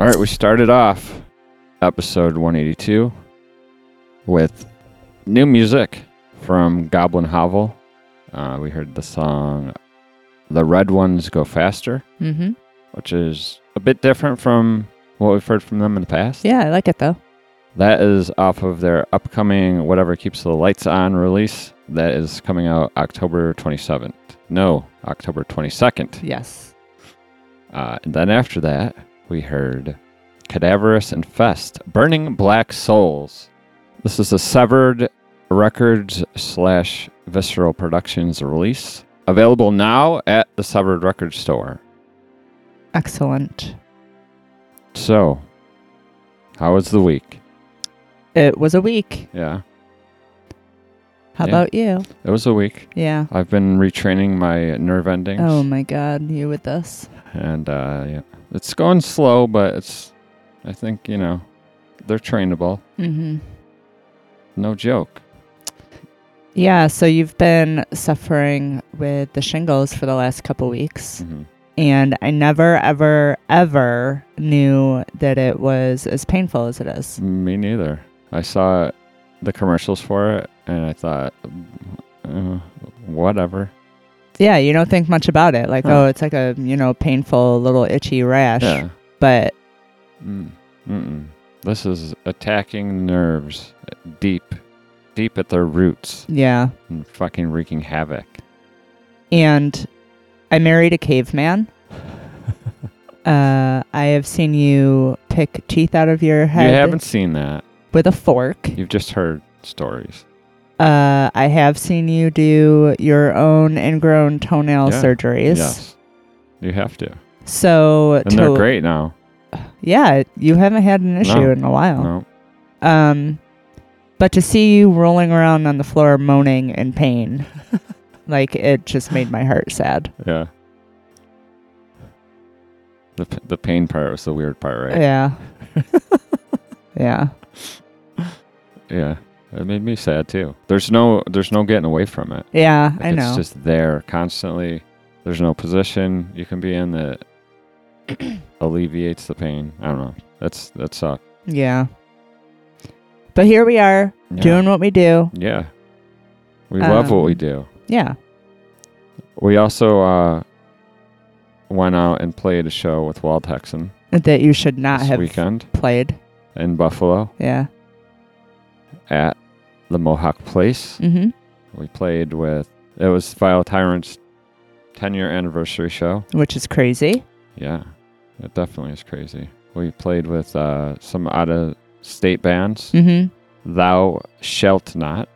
All right, we started off episode 182 with new music from Goblin Hovel. Uh, we heard the song The Red Ones Go Faster, Mm-hmm. which is a bit different from what we've heard from them in the past. Yeah, I like it though. That is off of their upcoming Whatever Keeps the Lights On release. That is coming out October 27th. No, October 22nd. Yes. Uh, and then after that, we heard Cadaverous Infest, Burning Black Souls. This is a Severed Records slash Visceral Productions release. Available now at the Severed Records store. Excellent. So, how was the week? It was a week. Yeah, How Yeah. about you? it was a week. Yeah. I've been retraining my nerve endings. Oh my God, you with this? and uh, yeah, it's going slow, but it's. I think you know, they're trainable. Mm-hmm. No joke. Yeah. So you've been suffering with the shingles for the last couple weeks, hmm and I never, ever, ever knew that it was as painful as it is. Me neither. I saw the commercials for it, and I thought, uh, whatever. Yeah, you don't think much about it. Like, Huh. oh, it's like a you know painful little itchy rash. Yeah. But Mm. This is attacking nerves deep, deep at their roots, yeah, and fucking wreaking havoc. and I married a caveman. uh, I have seen you pick teeth out of your head You haven't seen that. with a fork. You've just heard stories. Uh, I have seen you do your own ingrown toenail Yeah. surgeries. Yes. You have to. So And they're to- great now. Yeah, you haven't had an issue No. in a while. No. Um, but to see you rolling around on the floor moaning in pain, like it just made my heart sad. Yeah. The, p- the pain part was the weird part, right? Yeah. yeah. Yeah. It made me sad too. There's no there's no getting away from it. Yeah, Like, I know. It's just there constantly. There's no position you can be in that alleviates the pain. I don't know. That's that sucks. yeah. But here we are Yeah. doing what we do. Yeah. We love what we Um, do. Yeah. We also uh went out and played a show with Wild Texan That you should not this have weekend played. in Buffalo Yeah. At the Mohawk Place. Mm-hmm. We played with it was Vile Tyrant's 10 year anniversary show. Which is crazy. Yeah, it definitely is crazy. We played with uh, some out of state bands. Mm-hmm. Thou Shalt Not.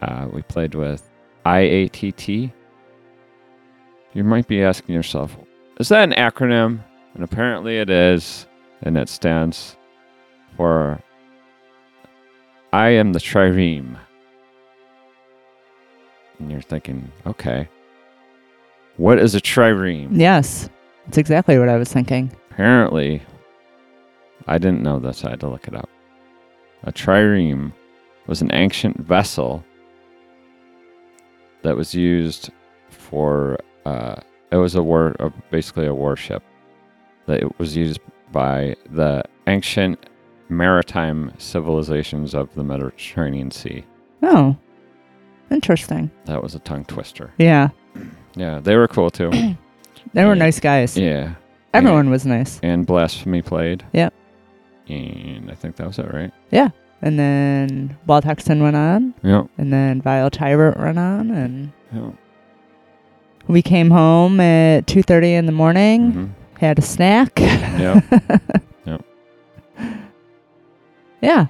Uh, we played with IATT. You might be asking yourself, is that an acronym? And apparently it is, and it stands for I am the trireme. And you're thinking, okay, what is a trireme? Yes. That's exactly what I was thinking. Apparently, I didn't know this. I had to look it up. A trireme was an ancient vessel that was used for. Uh, it was a war, uh, basically a warship that it was used by the ancient maritime civilizations of the Mediterranean Sea. Oh. Interesting. That was a tongue twister. Yeah. Yeah, they were cool too. They were Yeah. nice guys. yeah, Everyone was nice. and Blasphemy played. Yep. And I think that was it, right? Yeah. And then Walt Hexton went on, Yep. and then Vile Tyrant went on, and Yep. we came home at 2.30 in the morning, hmm had a snack. Yep. Yeah.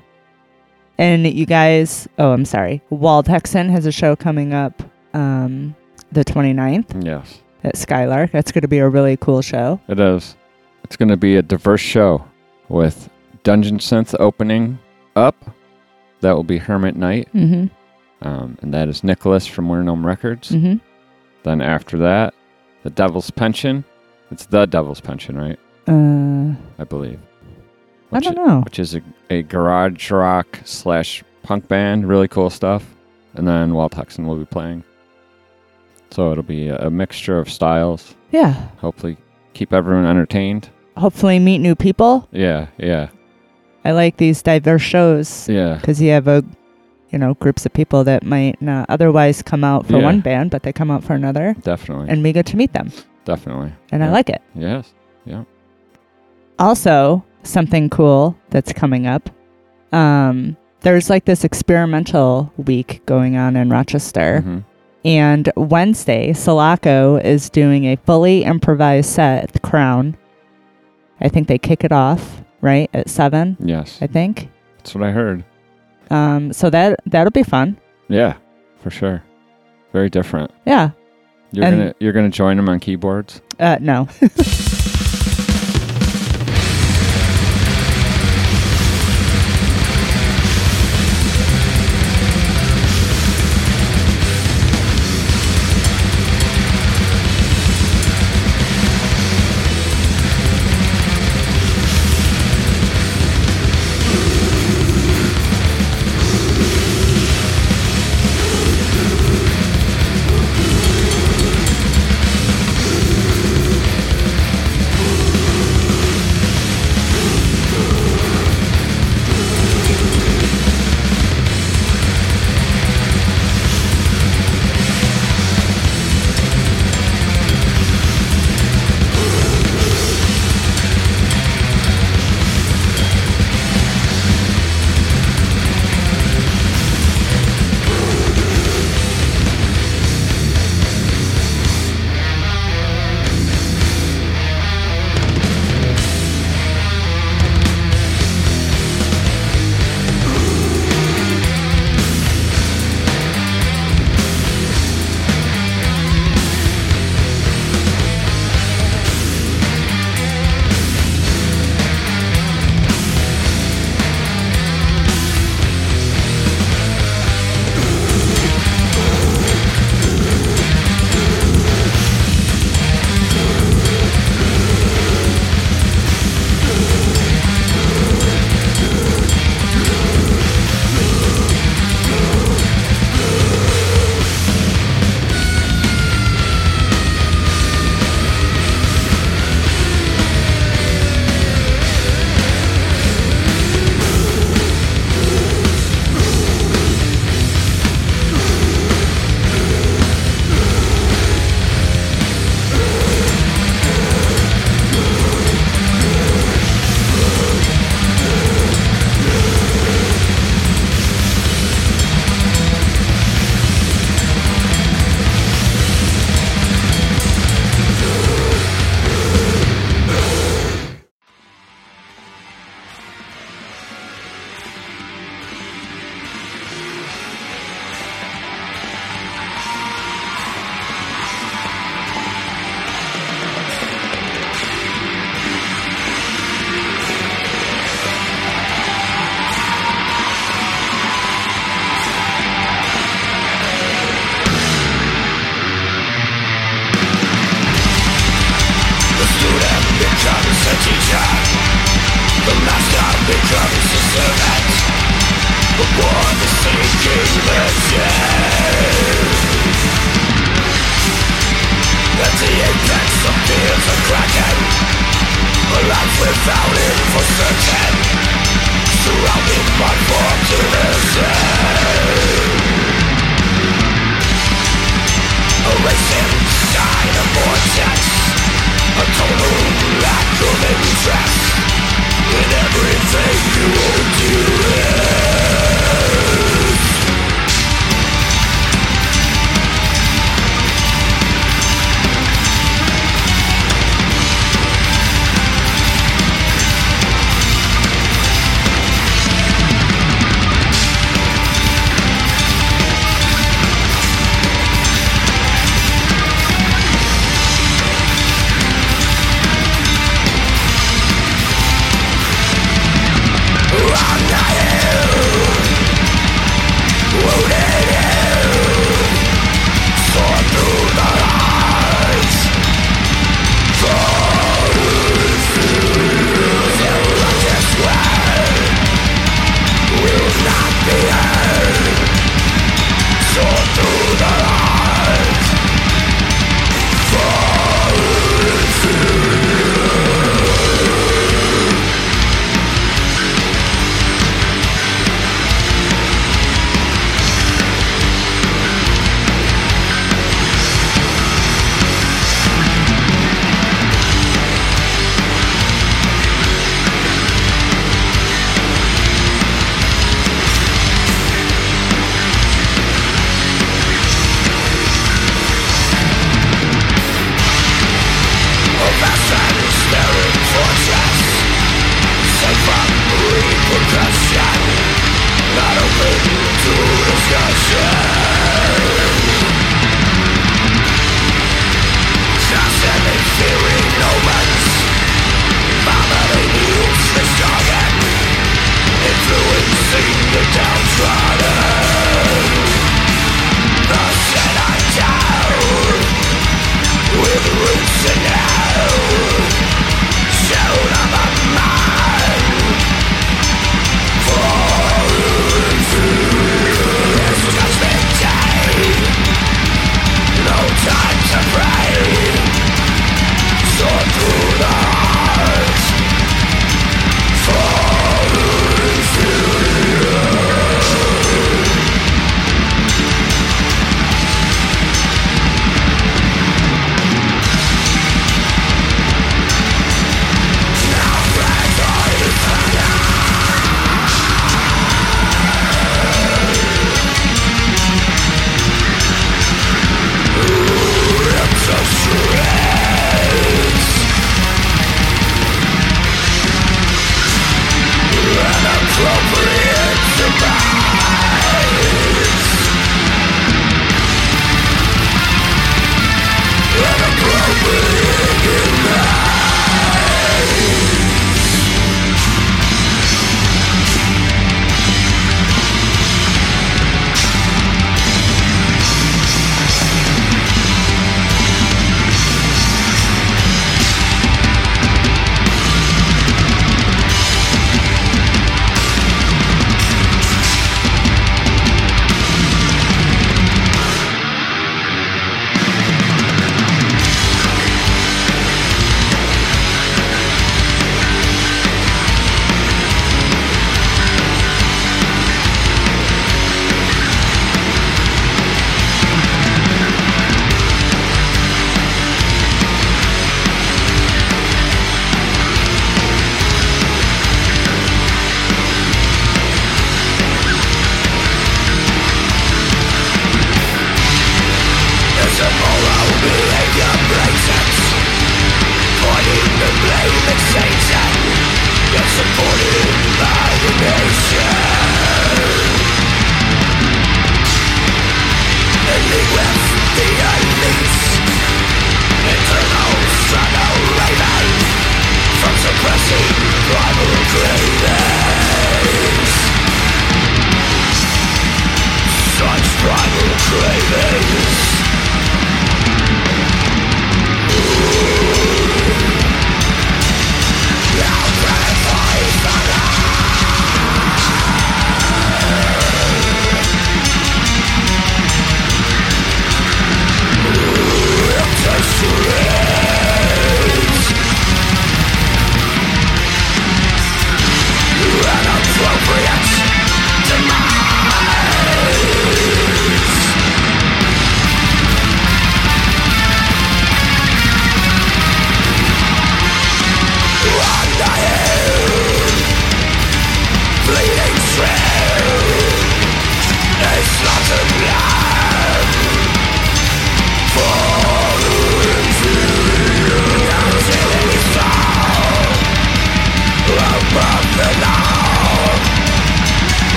And you guys, oh, I'm sorry. Walt Hexton has a show coming up um, the 29th Yes, at Skylark. That's going to be a really cool show. it is. It's going to be a diverse show with Dungeon Synth opening up. That will be Hermit Night, Mm-hmm. um, and that is Nicholas from Winter Gnome Records. Mm-hmm. Then after that, the Devil's Pension. It's the Devil's Pension, right? Uh, I believe. I Which don't i- know. Which is a, a garage rock slash punk band. Really cool stuff. And then Walt Hexton will be playing. So it'll be a, a mixture of styles. Yeah. Hopefully, keep everyone entertained. hopefully meet new people. Yeah, yeah, I like these diverse shows yeah. because you have a, you know, groups of people that might not otherwise come out for Yeah. one band, but they come out for another, Definitely, and we get to meet them, definitely. and I like it. Yes. Yeah. Also, something cool that's coming up. Um, there's like this experimental week going on in Rochester. Mhm. And Wednesday, Sulaco is doing a fully improvised set at the Crown. I think they kick it off right at seven. Yes, I think. that's what I heard. Um, so that that'll be fun. Yeah, for sure. Very different. Yeah. You're And- gonna you're gonna join them on keyboards. Uh, no.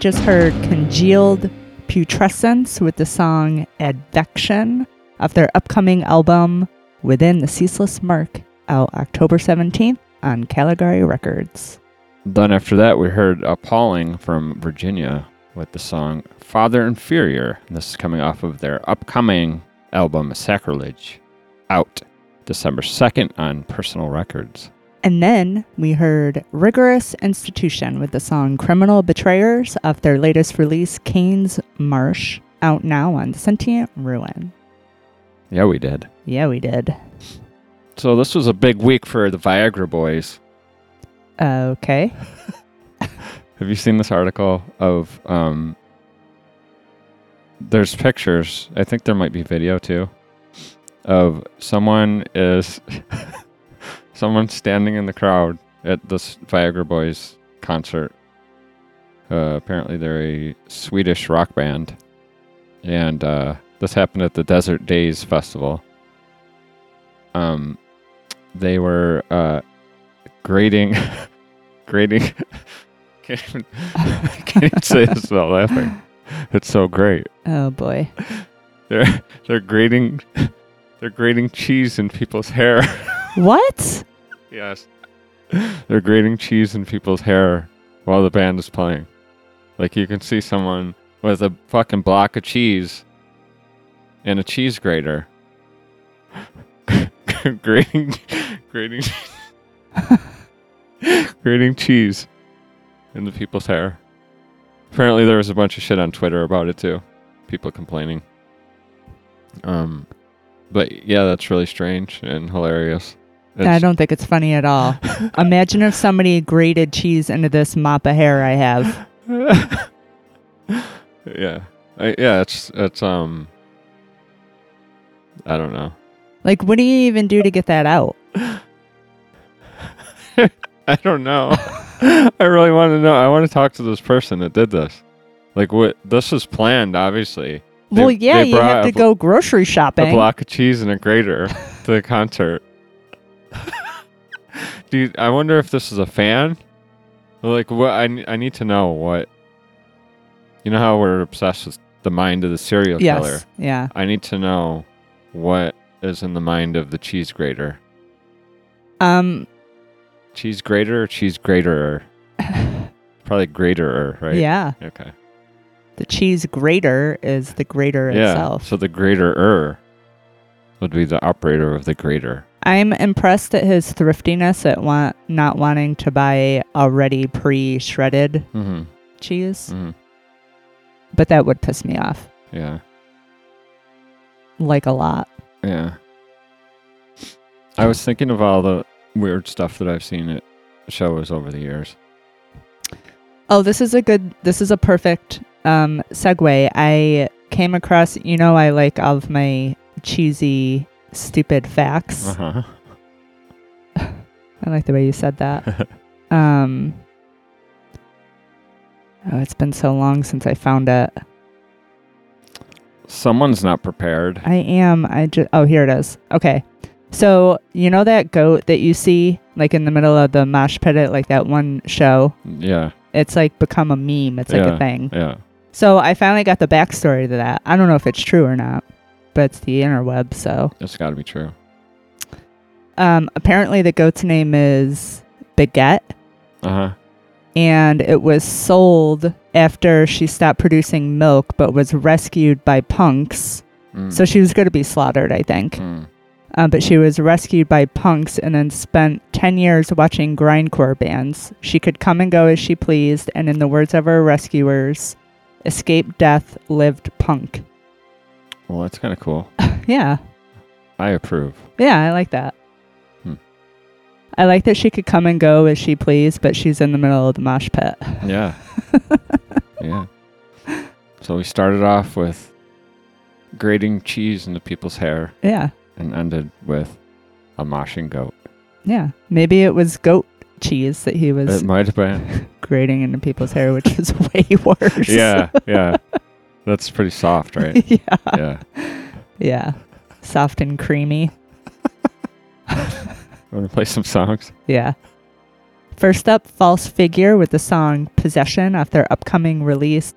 just heard Congealed Putrescence with the song Advection of their upcoming album Within the Ceaseless Mark out October 17th on Caligari Records. Then after that, we heard Appalling from Virginia with the song Father Inferior. This is coming off of their upcoming album Sacrilege, out December 2nd on Personal Records. And then we heard Rigorous Institution with the song Criminal Betrayers of their latest release, Kane's Marsh, out now on Sentient Ruin. Yeah, we did. Yeah, we did. So this was a big week for the Viagra boys. Okay. Have you seen this article of um there's pictures, I think there might be video too, of someone is someone standing in the crowd at this Viagra Boys concert. Uh, apparently they're a Swedish rock band. And uh, this happened at the Desert Daze Festival. Um they were uh grading grading can't even, can't even say this without laughing. It's so great. Oh boy. They're they're grating they're grating cheese in people's hair. What? Yes. They're grating cheese in people's hair while the band is playing. Like you can see someone with a fucking block of cheese and a cheese grater. grating grating grating cheese in the people's hair. Apparently there was a bunch of shit on Twitter about it too. People complaining. Um but yeah, that's really strange and hilarious. I don't think it's funny at all. Imagine if somebody grated cheese into this mop of hair I have. yeah. I, yeah, it's it's um I don't know. Like, what do you even do to get that out? I don't know. I really want to know. I want to talk to this person that did this. Like what this is planned obviously. They- well, yeah, they you have to bl- go grocery shopping. a block of cheese and a grater to the concert. Dude, I wonder if this is a fan. Like, what? I, I need to know what. You know how we're obsessed with the mind of the serial killer? yes. Yeah. I need to know what is in the mind of the cheese grater. Um. Cheese grater or cheese grater? Probably grater, right? Yeah. Okay. The cheese grater is the grater Yeah. itself. So the grater er would be the operator of the grater. I'm impressed at his thriftiness at want not wanting to buy already pre-shredded Mm-hmm. cheese, mm-hmm. but that would piss me off Yeah. like a lot. Yeah. I was thinking of all the weird stuff that I've seen at shows over the years. Oh, this is a good. This is a perfect um, segue. I came across. You know, I like all of my cheesy, stupid facts. Uh huh. I like the way you said that. um. Oh, it's been so long since I found it. Someone's not prepared. I am. I just. Oh, here it is. Okay. So you know that goat that you see like in the middle of the mosh pit at like that one show. Yeah. It's like become a meme. It's like Yeah. a thing. Yeah. So I finally got the backstory to that. I don't know if it's true or not, it's the interweb. So That's got to be true. um, apparently the goat's name is Baguette, Uh huh. and it was sold after she stopped producing milk, but was rescued by punks. Mm. So she was going to be slaughtered, I think. Mm. Uh, but she was rescued by punks and then spent 10 years watching grindcore bands. She could come and go as she pleased, and in the words of her rescuers, escape death, lived punk. Well, that's kind of cool. Yeah. I approve. Yeah, I like that. Hmm. I like that she could come and go as she pleased, but she's in the middle of the mosh pit. Yeah. yeah. So we started off with grating cheese into people's hair Yeah. and ended with a moshing goat. Yeah. Maybe it was goat cheese that he was It might have been. grating into people's hair, which is way worse. yeah. Yeah. That's pretty soft, right? yeah. Yeah. Yeah. Soft and creamy. Want to play some songs? Yeah. First up, False Figure with the song Possession off their upcoming release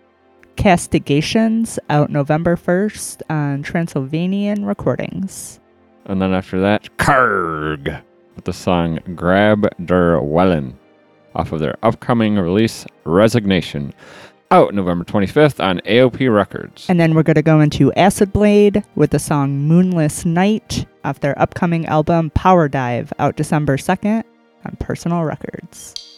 Castigations out November 1st on Transylvanian Recordings. And then after that, Karg with the song Grab der Wellen off of their upcoming release Resignation out November 25th on AOP Records. And then we're going to go into Acid Blade with the song Moonless Night off their upcoming album Power Dive out December 2nd on Personal Records.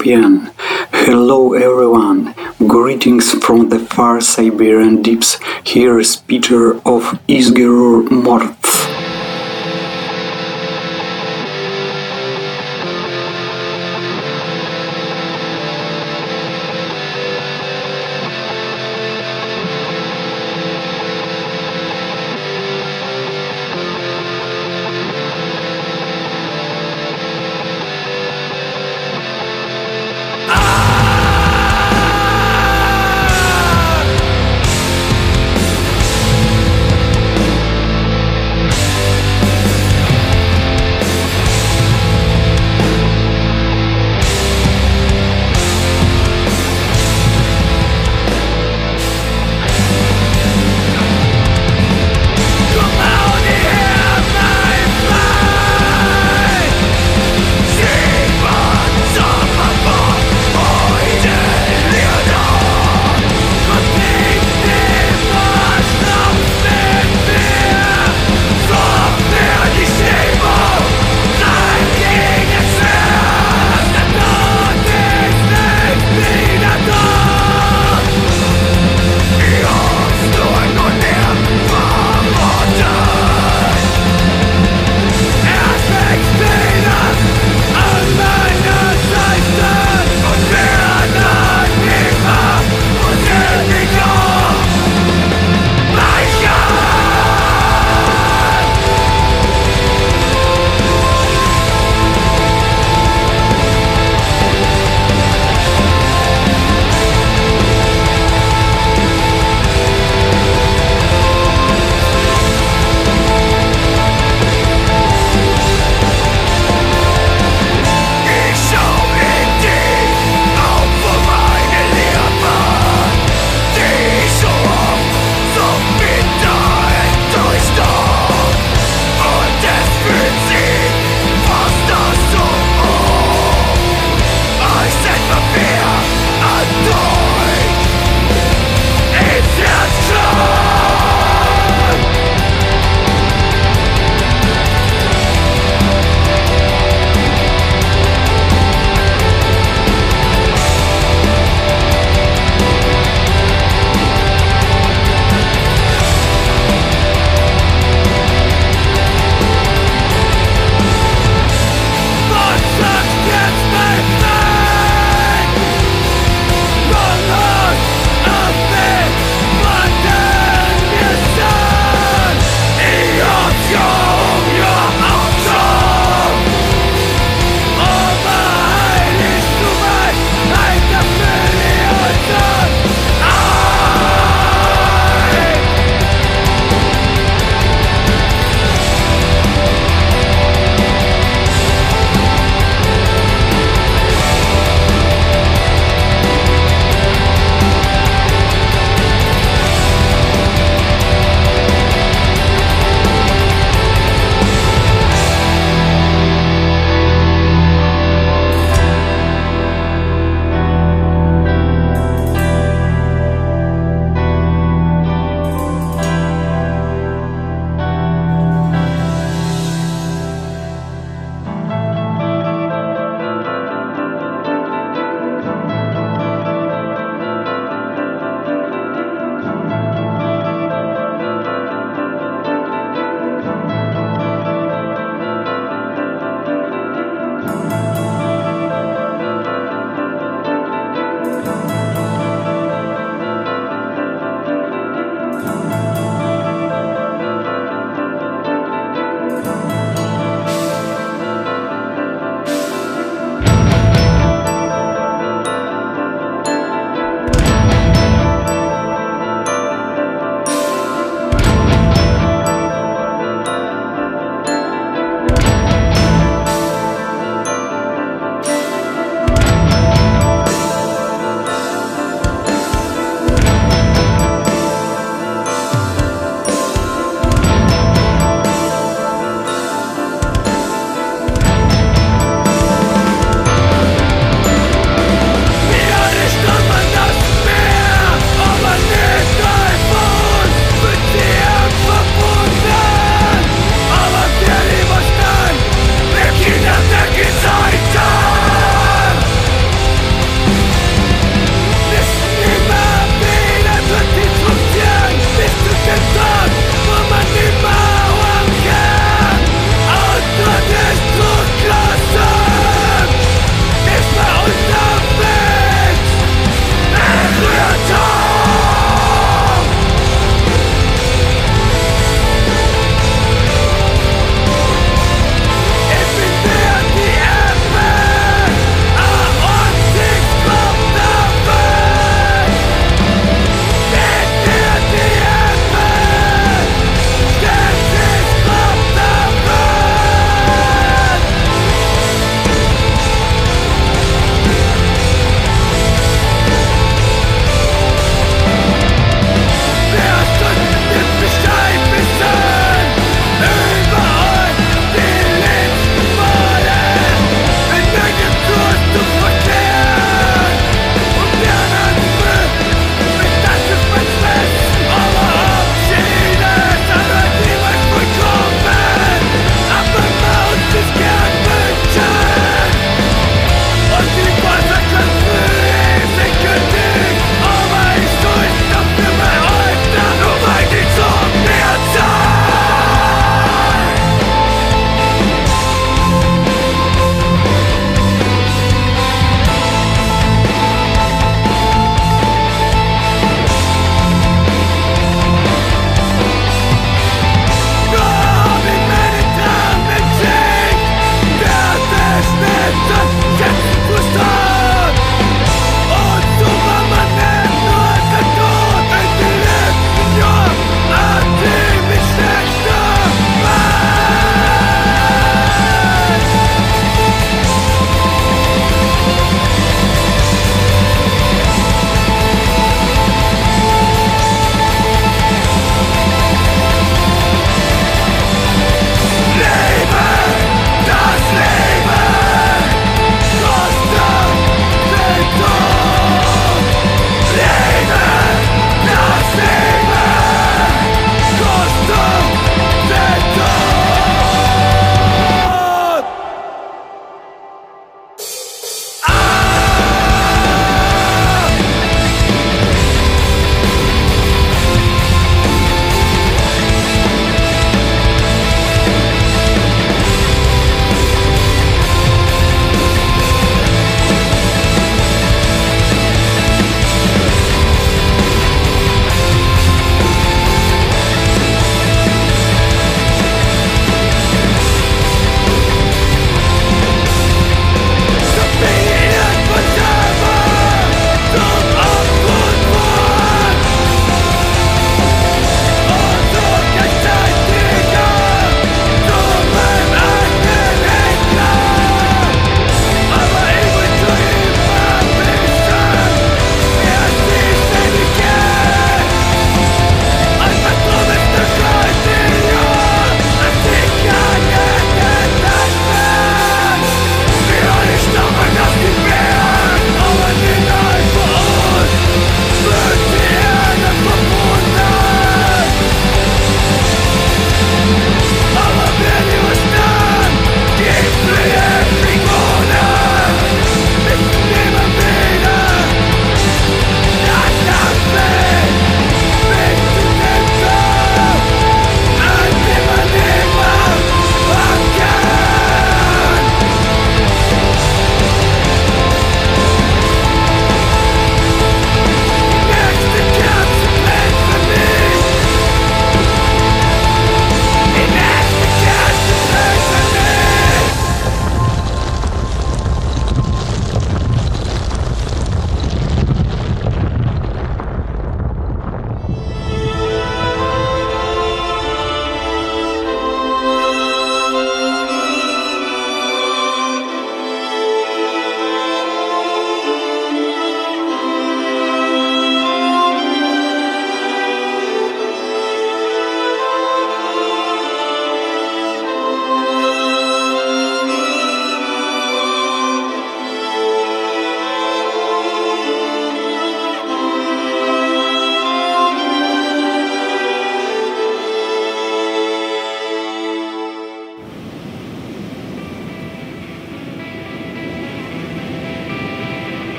Hello, everyone. Greetings from the far Siberian deeps. Here is Peter of Isgerur Mort.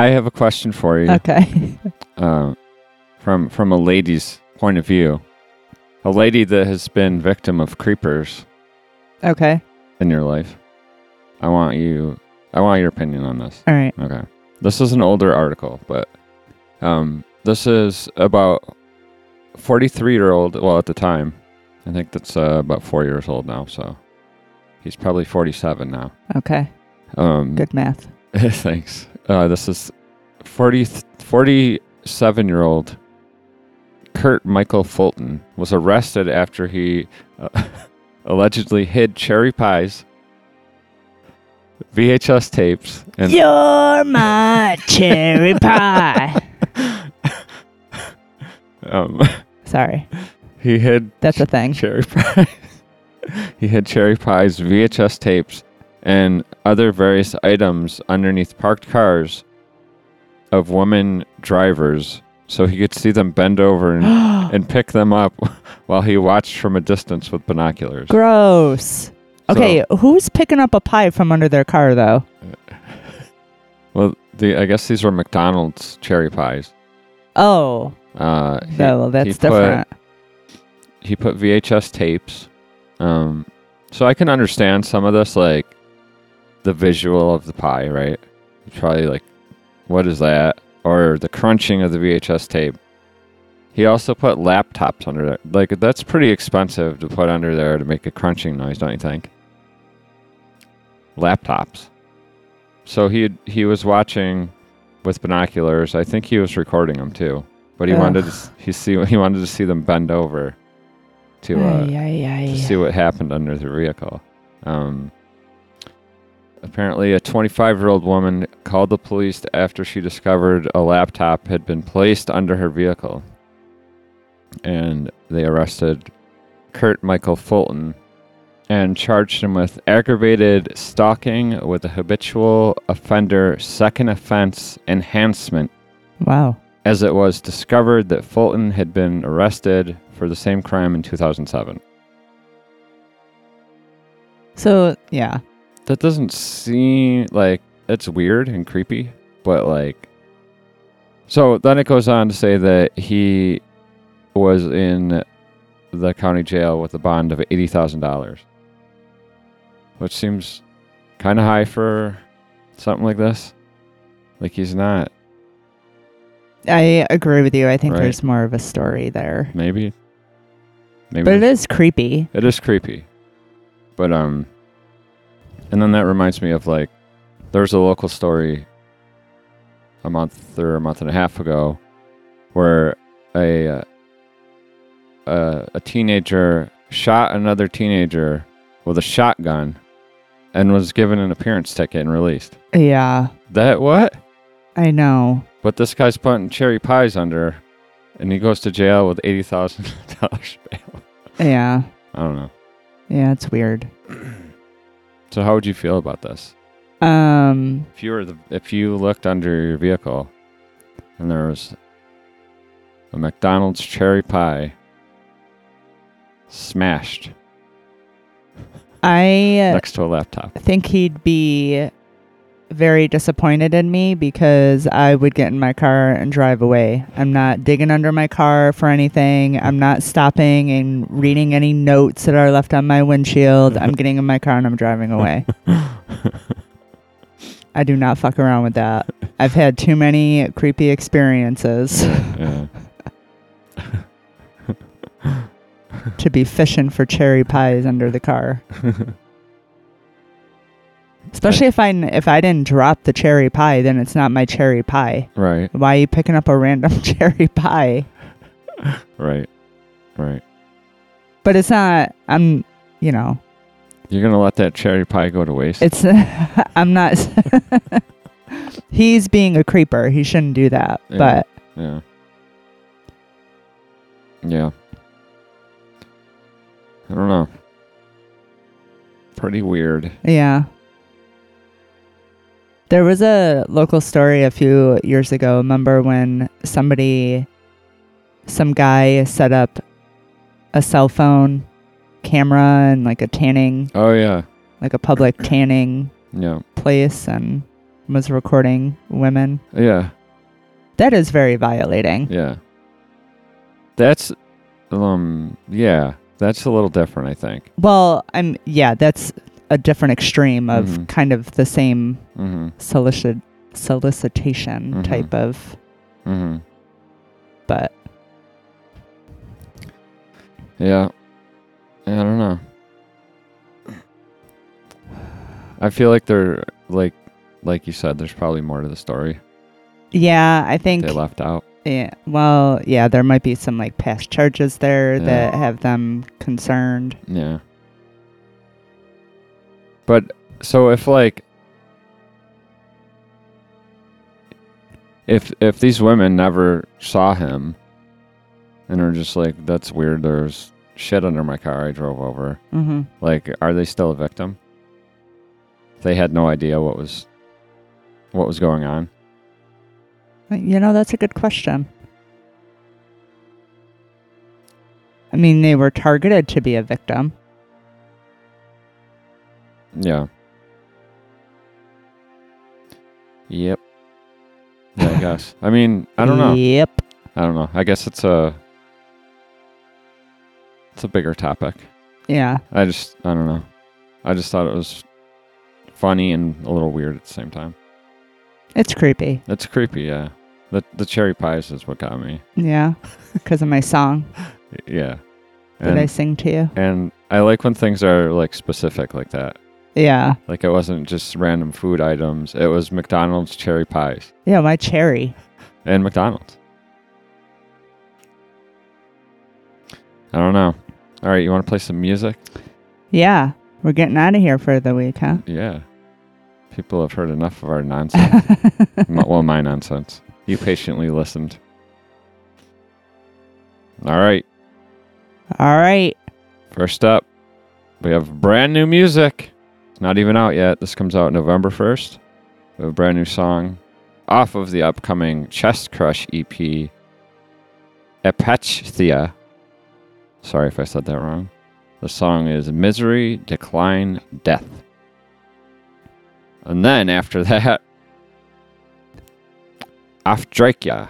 I have a question for you. Okay. uh, from from a lady's point of view, a lady that has been victim of creepers okay. in your life. I want you. I want your opinion on this. All right. Okay. This is an older article, but um, this is about 43 year old. Well, at the time, I think that's uh, about four years old now. So he's probably 47 now. Okay. Um, Good math. Thanks. Uh, this is 40, 47 year old Kurt Michael Fulton was arrested after he uh, allegedly hid cherry pies, VHS tapes, and You're my cherry pie. um, Sorry. he hid That's a thing. cherry pies. he hid cherry pies, VHS tapes, and other various items underneath parked cars of women drivers so he could see them bend over and, and pick them up while he watched from a distance with binoculars. Gross. Okay, who's picking up a pie from under their car though? Well, the I guess these were McDonald's cherry pies. Oh, Uh, he, no, well, that's he put- different. he put VHS tapes. Um, so I can understand some of this, like the visual of the pie, right? Probably like, what is that? Or the crunching of the VHS tape. He also put laptops under there. Like that's pretty expensive to put under there to make a crunching noise, don't you think? Laptops. So he he was watching with binoculars. I think he was recording them too, but he wanted to he see he wanted to see them bend over to uh, Ay, ay, ay. to see what happened under the vehicle. Um, apparently, a 25 year old woman called the police after she discovered a laptop had been placed under her vehicle. And they arrested Kurt Michael Fulton and charged him with aggravated stalking with a habitual offender second offense enhancement Wow. as it was discovered that Fulton had been arrested for the same crime in 2007. So yeah, that doesn't seem like it's weird and creepy, but like so then it goes on to say that he was in the county jail with a bond of eighty thousand dollars. Which seems kinda high for something like this. Like he's not I agree with you. I think Right. there's more of a story there, maybe maybe but it is creepy. It is creepy. But um and then that reminds me of like there's a local story a month or a month and a half ago where a uh, a, a teenager shot another teenager with a shotgun and was given an appearance ticket and released. Yeah, That what? I know. But this guy's putting cherry pies under and he goes to jail with $80,000 bail. Yeah, I don't know. yeah, it's weird. So how would you feel about this? Um, If you were the, if you looked under your vehicle and there was a McDonald's cherry pie smashed I next to a laptop. I think he'd be very disappointed in me because I would get in my car and drive away. I'm not digging under my car for anything. I'm not stopping and reading any notes that are left on my windshield. I'm getting in my car and I'm driving away. I do not fuck around with that. I've had too many creepy experiences Yeah. to be fishing for cherry pies under the car. Especially if I if I didn't drop the cherry pie, then it's not my cherry pie. Right, Why are you picking up a random cherry pie? right, right. But it's not. I'm. You know. You're gonna let that cherry pie go to waste? It's. I'm not. he's being a creeper. He shouldn't do that. Yeah. But yeah. Yeah. I don't know. Pretty weird. yeah. There was a local story a few years ago. Remember when somebody, some guy set up a cell phone camera and like a tanning, Oh yeah. like a public tanning Yeah. place and was recording women. Yeah. That is very violating. Yeah. That's um yeah, that's a little different, I think. Well, I'm yeah, that's a different extreme of Mhm. kind of the same Mhm. solicit solicitation Mhm. type of Mhm. but Yeah. I don't know. I feel like they're like like you said there's probably more to the story yeah, I think they left out. yeah, well, yeah, there might be some like past charges there Yeah. that have them concerned. Yeah. But so if like if if these women never saw him and are just like that's weird there's shit under my car I drove over Mhm. like are they still a victim? They had no idea what was what was going on. You know, that's a good question. I mean, they were targeted to be a victim. Yeah. Yep. Yeah, I guess. I mean, I don't know. Yep. I don't know. I guess it's a it's a bigger topic. Yeah. I just I don't know. I just thought it was funny and a little weird at the same time. It's creepy. It's creepy, yeah. The the cherry pies is what got me. Yeah. Because of my song Yeah. that I sing to you. and I like when things are like specific like that. Yeah. Like it wasn't just random food items. It was McDonald's cherry pies Yeah, my cherry. and McDonald's. I don't know. All right, you want to play some music? Yeah. We're getting out of here for the week, huh? Yeah. People have heard enough of our nonsense. M- well, my nonsense. You patiently listened. All right. All right. First up, we have brand new music. Not even out yet. This comes out November 1st. We have a brand new song off of the upcoming Chestcrush EP, Epachthia. Sorry if I said that wrong. The song is Misery, Decline, Death. And then after that, Ofdrykkja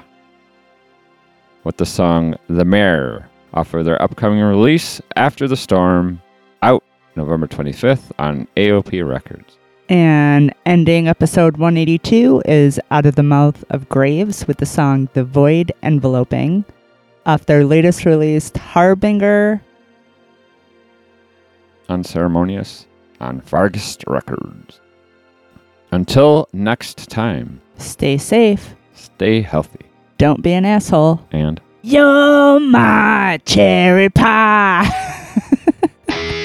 with the song The Maere off of their upcoming release After the Storm, November 25th on AOP Records. And ending episode 182 is Out of the Mouth of Graves with the song The Void Enveloping off their latest released Harbinger. Unceremonious on Vargas Records. Until next time, Stay safe. stay healthy Don't be an asshole. and You're my cherry pie.